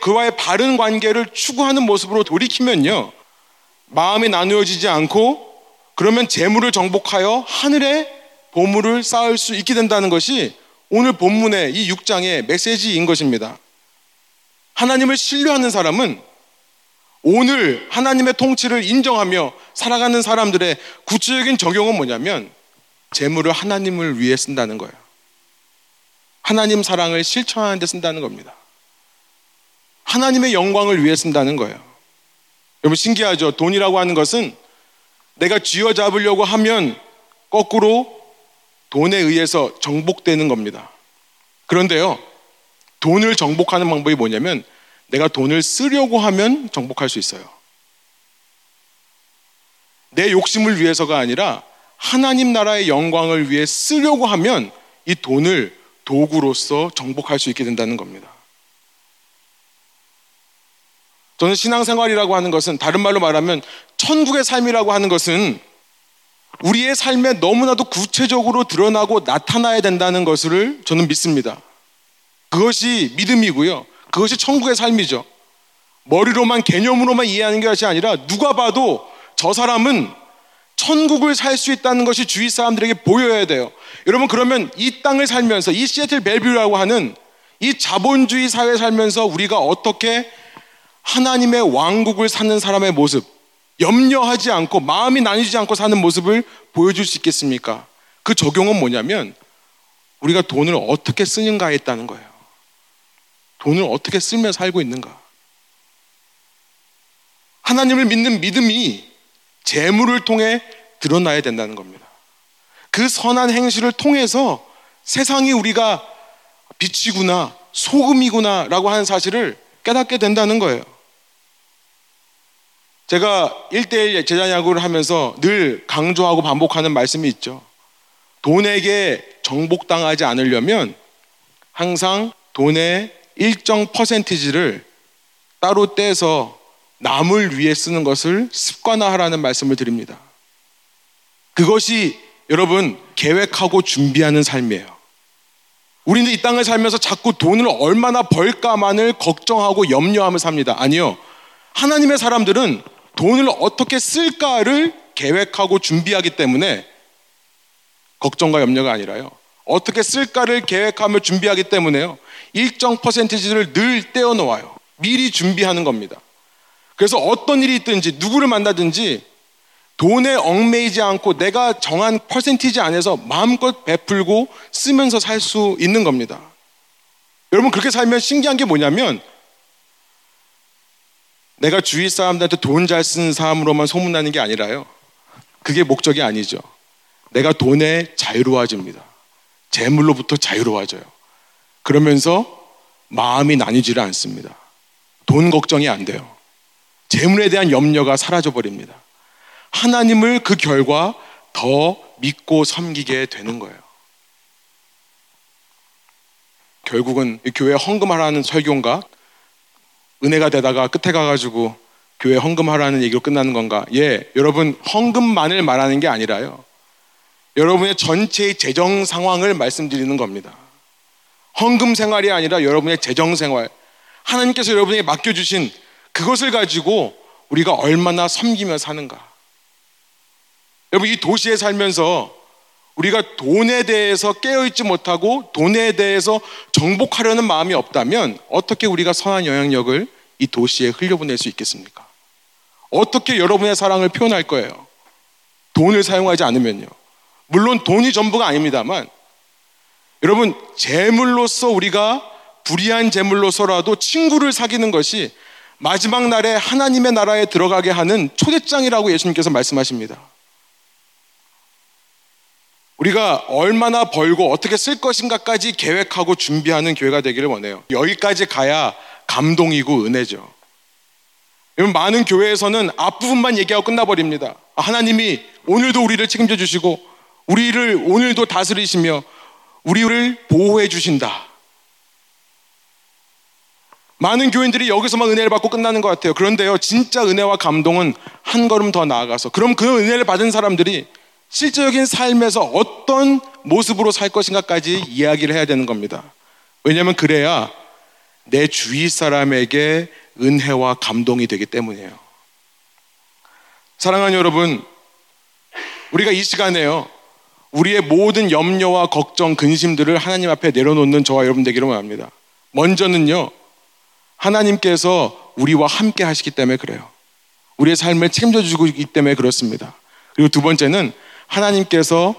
그와의 바른 관계를 추구하는 모습으로 돌이키면요. 마음이 나누어지지 않고 그러면 재물을 정복하여 하늘에 보물을 쌓을 수 있게 된다는 것이 오늘 본문의 이 6장의 메시지인 것입니다. 하나님을 신뢰하는 사람은 오늘 하나님의 통치를 인정하며 살아가는 사람들의 구체적인 적용은 뭐냐면 재물을 하나님을 위해 쓴다는 거예요. 하나님 사랑을 실천하는 데 쓴다는 겁니다. 하나님의 영광을 위해 쓴다는 거예요. 여러분 신기하죠? 돈이라고 하는 것은 내가 쥐어잡으려고 하면 거꾸로 돈에 의해서 정복되는 겁니다. 그런데요, 돈을 정복하는 방법이 뭐냐면 내가 돈을 쓰려고 하면 정복할 수 있어요. 내 욕심을 위해서가 아니라 하나님 나라의 영광을 위해 쓰려고 하면 이 돈을 도구로서 정복할 수 있게 된다는 겁니다. 저는 신앙생활이라고 하는 것은 다른 말로 말하면 천국의 삶이라고 하는 것은 우리의 삶에 너무나도 구체적으로 드러나고 나타나야 된다는 것을 저는 믿습니다. 그것이 믿음이고요. 그것이 천국의 삶이죠. 머리로만 개념으로만 이해하는 것이 아니라 누가 봐도 저 사람은 천국을 살 수 있다는 것이 주위 사람들에게 보여야 돼요. 여러분 그러면 이 땅을 살면서 이 시애틀 벨뷰라고 하는 이 자본주의 사회 살면서 우리가 어떻게 하나님의 왕국을 사는 사람의 모습, 염려하지 않고 마음이 나뉘지 않고 사는 모습을 보여줄 수 있겠습니까? 그 적용은 뭐냐면 우리가 돈을 어떻게 쓰는가에 있다는 거예요. 돈을 어떻게 쓰며 살고 있는가? 하나님을 믿는 믿음이 재물을 통해 드러나야 된다는 겁니다. 그 선한 행실을 통해서 세상이 우리가 빛이구나, 소금이구나 라고 하는 사실을 깨닫게 된다는 거예요. 제가 1대1 제자 야구를 하면서 늘 강조하고 반복하는 말씀이 있죠. 돈에게 정복당하지 않으려면 항상 돈의 일정 퍼센티지를 따로 떼서 남을 위해 쓰는 것을 습관화하라는 말씀을 드립니다. 그것이 여러분 계획하고 준비하는 삶이에요. 우리는 이 땅을 살면서 자꾸 돈을 얼마나 벌까만을 걱정하고 염려하며 삽니다. 아니요. 하나님의 사람들은 돈을 어떻게 쓸까를 계획하고 준비하기 때문에 걱정과 염려가 아니라요. 어떻게 쓸까를 계획하며 준비하기 때문에요. 일정 퍼센티지를 늘 떼어 놓아요. 미리 준비하는 겁니다. 그래서 어떤 일이 있든지 누구를 만나든지 돈에 얽매이지 않고 내가 정한 퍼센티지 안에서 마음껏 베풀고 쓰면서 살 수 있는 겁니다. 여러분 그렇게 살면 신기한 게 뭐냐면 내가 주위 사람들한테 돈 잘 쓰는 사람으로만 소문나는 게 아니라요. 그게 목적이 아니죠. 내가 돈에 자유로워집니다. 재물로부터 자유로워져요. 그러면서 마음이 나뉘지를 않습니다. 돈 걱정이 안 돼요. 재물에 대한 염려가 사라져 버립니다. 하나님을 그 결과 더 믿고 섬기게 되는 거예요. 결국은 교회 헌금하라는 설교인가? 은혜가 되다가 끝에 가가지고 교회 헌금하라는 얘기로 끝나는 건가? 예, 여러분 헌금만을 말하는 게 아니라요. 여러분의 전체의 재정 상황을 말씀드리는 겁니다. 헌금 생활이 아니라 여러분의 재정 생활. 하나님께서 여러분에게 맡겨주신 그것을 가지고 우리가 얼마나 섬기며 사는가. 여러분, 이 도시에 살면서 우리가 돈에 대해서 깨어있지 못하고 돈에 대해서 정복하려는 마음이 없다면 어떻게 우리가 선한 영향력을 이 도시에 흘려보낼 수 있겠습니까? 어떻게 여러분의 사랑을 표현할 거예요? 돈을 사용하지 않으면요. 물론 돈이 전부가 아닙니다만 여러분 재물로서 우리가 불의한 재물로서라도 친구를 사귀는 것이 마지막 날에 하나님의 나라에 들어가게 하는 초대장이라고 예수님께서 말씀하십니다. 우리가 얼마나 벌고 어떻게 쓸 것인가까지 계획하고 준비하는 교회가 되기를 원해요. 여기까지 가야 감동이고 은혜죠. 많은 교회에서는 앞부분만 얘기하고 끝나버립니다. 하나님이 오늘도 우리를 책임져 주시고, 우리를 오늘도 다스리시며, 우리를 보호해 주신다. 많은 교인들이 여기서만 은혜를 받고 끝나는 것 같아요. 그런데요, 진짜 은혜와 감동은 한 걸음 더 나아가서, 그럼 그 은혜를 받은 사람들이 실제적인 삶에서 어떤 모습으로 살 것인가까지 이야기를 해야 되는 겁니다. 왜냐하면 그래야 내 주위 사람에게 은혜와 감동이 되기 때문이에요. 사랑하는 여러분, 우리가 이 시간에요. 우리의 모든 염려와 걱정, 근심들을 하나님 앞에 내려놓는 저와 여러분 되기를 원합니다. 먼저는요, 하나님께서 우리와 함께 하시기 때문에 그래요. 우리의 삶을 책임져 주고 있기 때문에 그렇습니다. 그리고 두 번째는 하나님께서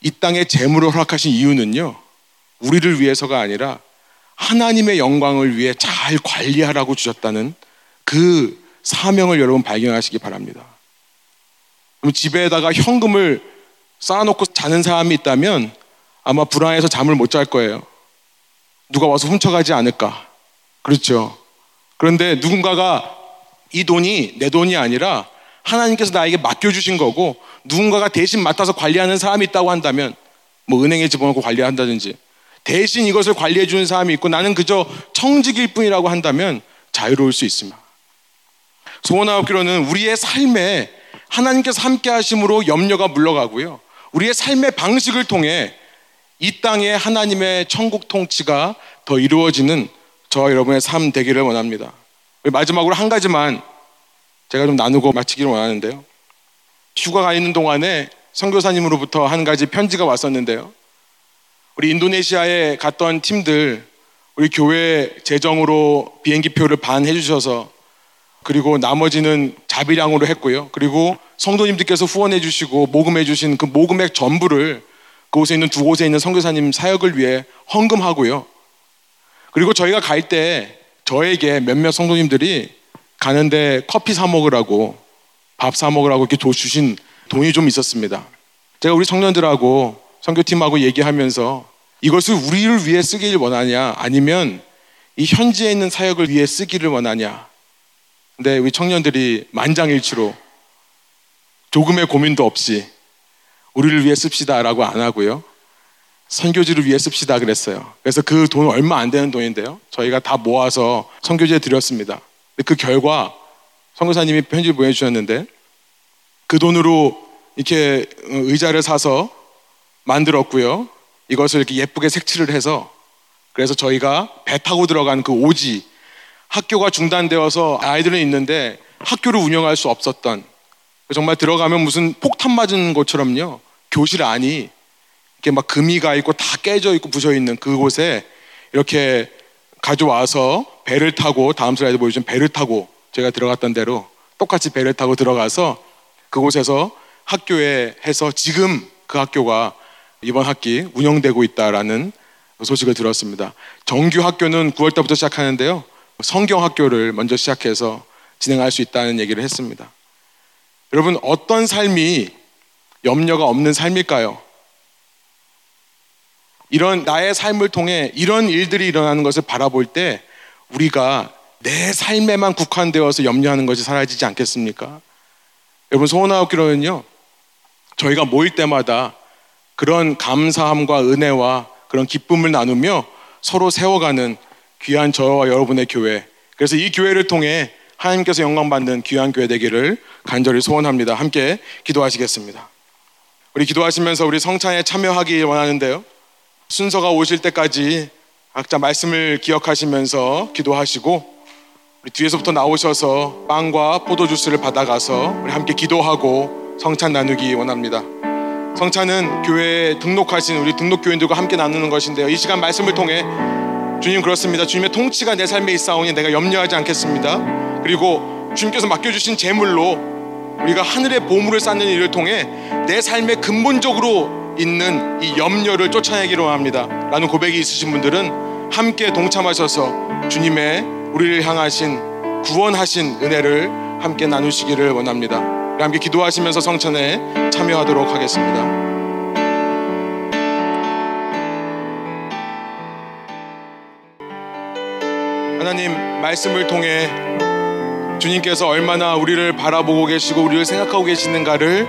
이 땅에 재물을 허락하신 이유는요, 우리를 위해서가 아니라 하나님의 영광을 위해 잘 관리하라고 주셨다는 그 사명을 여러분 발견하시기 바랍니다. 그럼 집에다가 현금을 쌓아놓고 자는 사람이 있다면 아마 불안해서 잠을 못 잘 거예요. 누가 와서 훔쳐가지 않을까. 그렇죠. 그런데 누군가가 이 돈이 내 돈이 아니라 하나님께서 나에게 맡겨주신 거고 누군가가 대신 맡아서 관리하는 사람이 있다고 한다면 뭐 은행에 집어넣고 관리한다든지 대신 이것을 관리해 주는 사람이 있고 나는 그저 청직일 뿐이라고 한다면 자유로울 수 있습니다. 소원하옵기로는 우리의 삶에 하나님께서 함께 하심으로 염려가 물러가고요. 우리의 삶의 방식을 통해 이 땅에 하나님의 천국 통치가 더 이루어지는 저와 여러분의 삶 되기를 원합니다. 마지막으로 한 가지만 제가 좀 나누고 마치기를 원하는데요. 휴가 가 있는 동안에 선교사님으로부터 한 가지 편지가 왔었는데요. 우리 인도네시아에 갔던 팀들 우리 교회 재정으로 비행기 표를 반 해 주셔서 그리고 나머지는 자비량으로 했고요. 그리고 성도님들께서 후원해 주시고 모금해 주신 그 모금액 전부를 그곳에 있는 두 곳에 있는 선교사님 사역을 위해 헌금하고요. 그리고 저희가 갈 때 저에게 몇몇 성도님들이 가는데 커피 사 먹으라고 밥 사 먹으라고 이렇게 주신 돈이 좀 있었습니다. 제가 우리 청년들하고 선교팀하고 얘기하면서 이것을 우리를 위해 쓰기를 원하냐 아니면 이 현지에 있는 사역을 위해 쓰기를 원하냐. 근데 우리 청년들이 만장일치로 조금의 고민도 없이 우리를 위해 씁시다라고 안 하고요. 선교지를 위해 씁시다 그랬어요. 그래서 그 돈 얼마 안 되는 돈인데요. 저희가 다 모아서 선교지에 드렸습니다 그 결과 선교사님이 편지를 보내주셨는데 그 돈으로 이렇게 의자를 사서 만들었고요. 이것을 이렇게 예쁘게 색칠을 해서 그래서 저희가 배 타고 들어간 그 오지 학교가 중단되어서 아이들은 있는데 학교를 운영할 수 없었던 정말 들어가면 무슨 폭탄 맞은 것처럼요 교실 안이 이렇게 막 금이 가 있고 다 깨져 있고 부셔 있는 그곳에 이렇게 가져와서 배를 타고 다음 슬라이드 보여주신 배를 타고 제가 들어갔던 대로 똑같이 배를 타고 들어가서 그곳에서 학교에 해서 지금 그 학교가 이번 학기 운영되고 있다라는 소식을 들었습니다. 정규 학교는 9월 달부터 시작하는데요. 성경 학교를 먼저 시작해서 진행할 수 있다는 얘기를 했습니다. 여러분, 어떤 삶이 염려가 없는 삶일까요? 이런 나의 삶을 통해 이런 일들이 일어나는 것을 바라볼 때 우리가 내 삶에만 국한되어서 염려하는 것이 사라지지 않겠습니까? 여러분 소원하옵기로는요 저희가 모일 때마다 그런 감사함과 은혜와 그런 기쁨을 나누며 서로 세워가는 귀한 저와 여러분의 교회. 그래서 이 교회를 통해 하나님께서 영광 받는 귀한 교회 되기를 간절히 소원합니다. 함께 기도하시겠습니다. 우리 기도하시면서 우리 성찬에 참여하기 원하는데요. 순서가 오실 때까지 각자 말씀을 기억하시면서 기도하시고 우리 뒤에서부터 나오셔서 빵과 포도 주스를 받아가서 우리 함께 기도하고 성찬 나누기 원합니다. 성찬은 교회에 등록하신 우리 등록교인들과 함께 나누는 것인데요. 이 시간 말씀을 통해 주님 그렇습니다. 주님의 통치가 내 삶에 있사오니 내가 염려하지 않겠습니다. 그리고 주님께서 맡겨주신 재물로 우리가 하늘의 보물을 쌓는 일을 통해 내 삶에 근본적으로 있는 이 염려를 쫓아내기로 합니다. 라는 고백이 있으신 분들은 함께 동참하셔서 주님의 우리를 향하신 구원하신 은혜를 함께 나누시기를 원합니다. 함께 기도하시면서 성찬에 참여하도록 하겠습니다. 하나님 말씀을 통해 주님께서 얼마나 우리를 바라보고 계시고 우리를 생각하고 계시는가를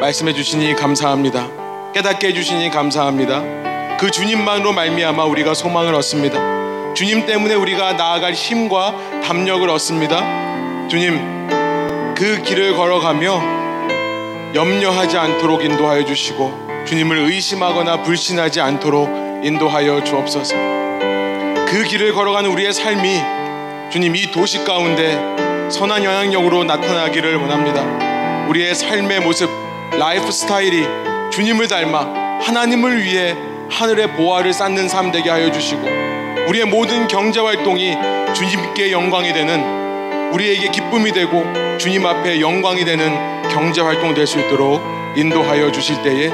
말씀해 주시니 감사합니다. 깨닫게 해 주시니 감사합니다. 그 주님만으로 말미암아 우리가 소망을 얻습니다. 주님 때문에 우리가 나아갈 힘과 담력을 얻습니다. 주님 그 길을 걸어가며 염려하지 않도록 인도하여 주시고 주님을 의심하거나 불신하지 않도록 인도하여 주옵소서. 그 길을 걸어가는 우리의 삶이 주님 이 도시 가운데 선한 영향력으로 나타나기를 원합니다. 우리의 삶의 모습, 라이프 스타일이 주님을 닮아 하나님을 위해 하늘의 보화를 쌓는 삶 되게 하여 주시고 우리의 모든 경제 활동이 주님께 영광이 되는 우리에게 기쁨이 되고 주님 앞에 영광이 되는 경제 활동 될 수 있도록 인도하여 주실 때에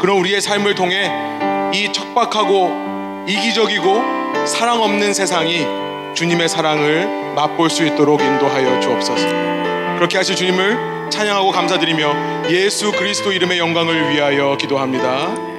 그런 우리의 삶을 통해 이 척박하고 이기적이고 사랑 없는 세상이 주님의 사랑을 맛볼 수 있도록 인도하여 주옵소서. 그렇게 하실 주님을 찬양하고 감사드리며 예수 그리스도 이름의 영광을 위하여 기도합니다.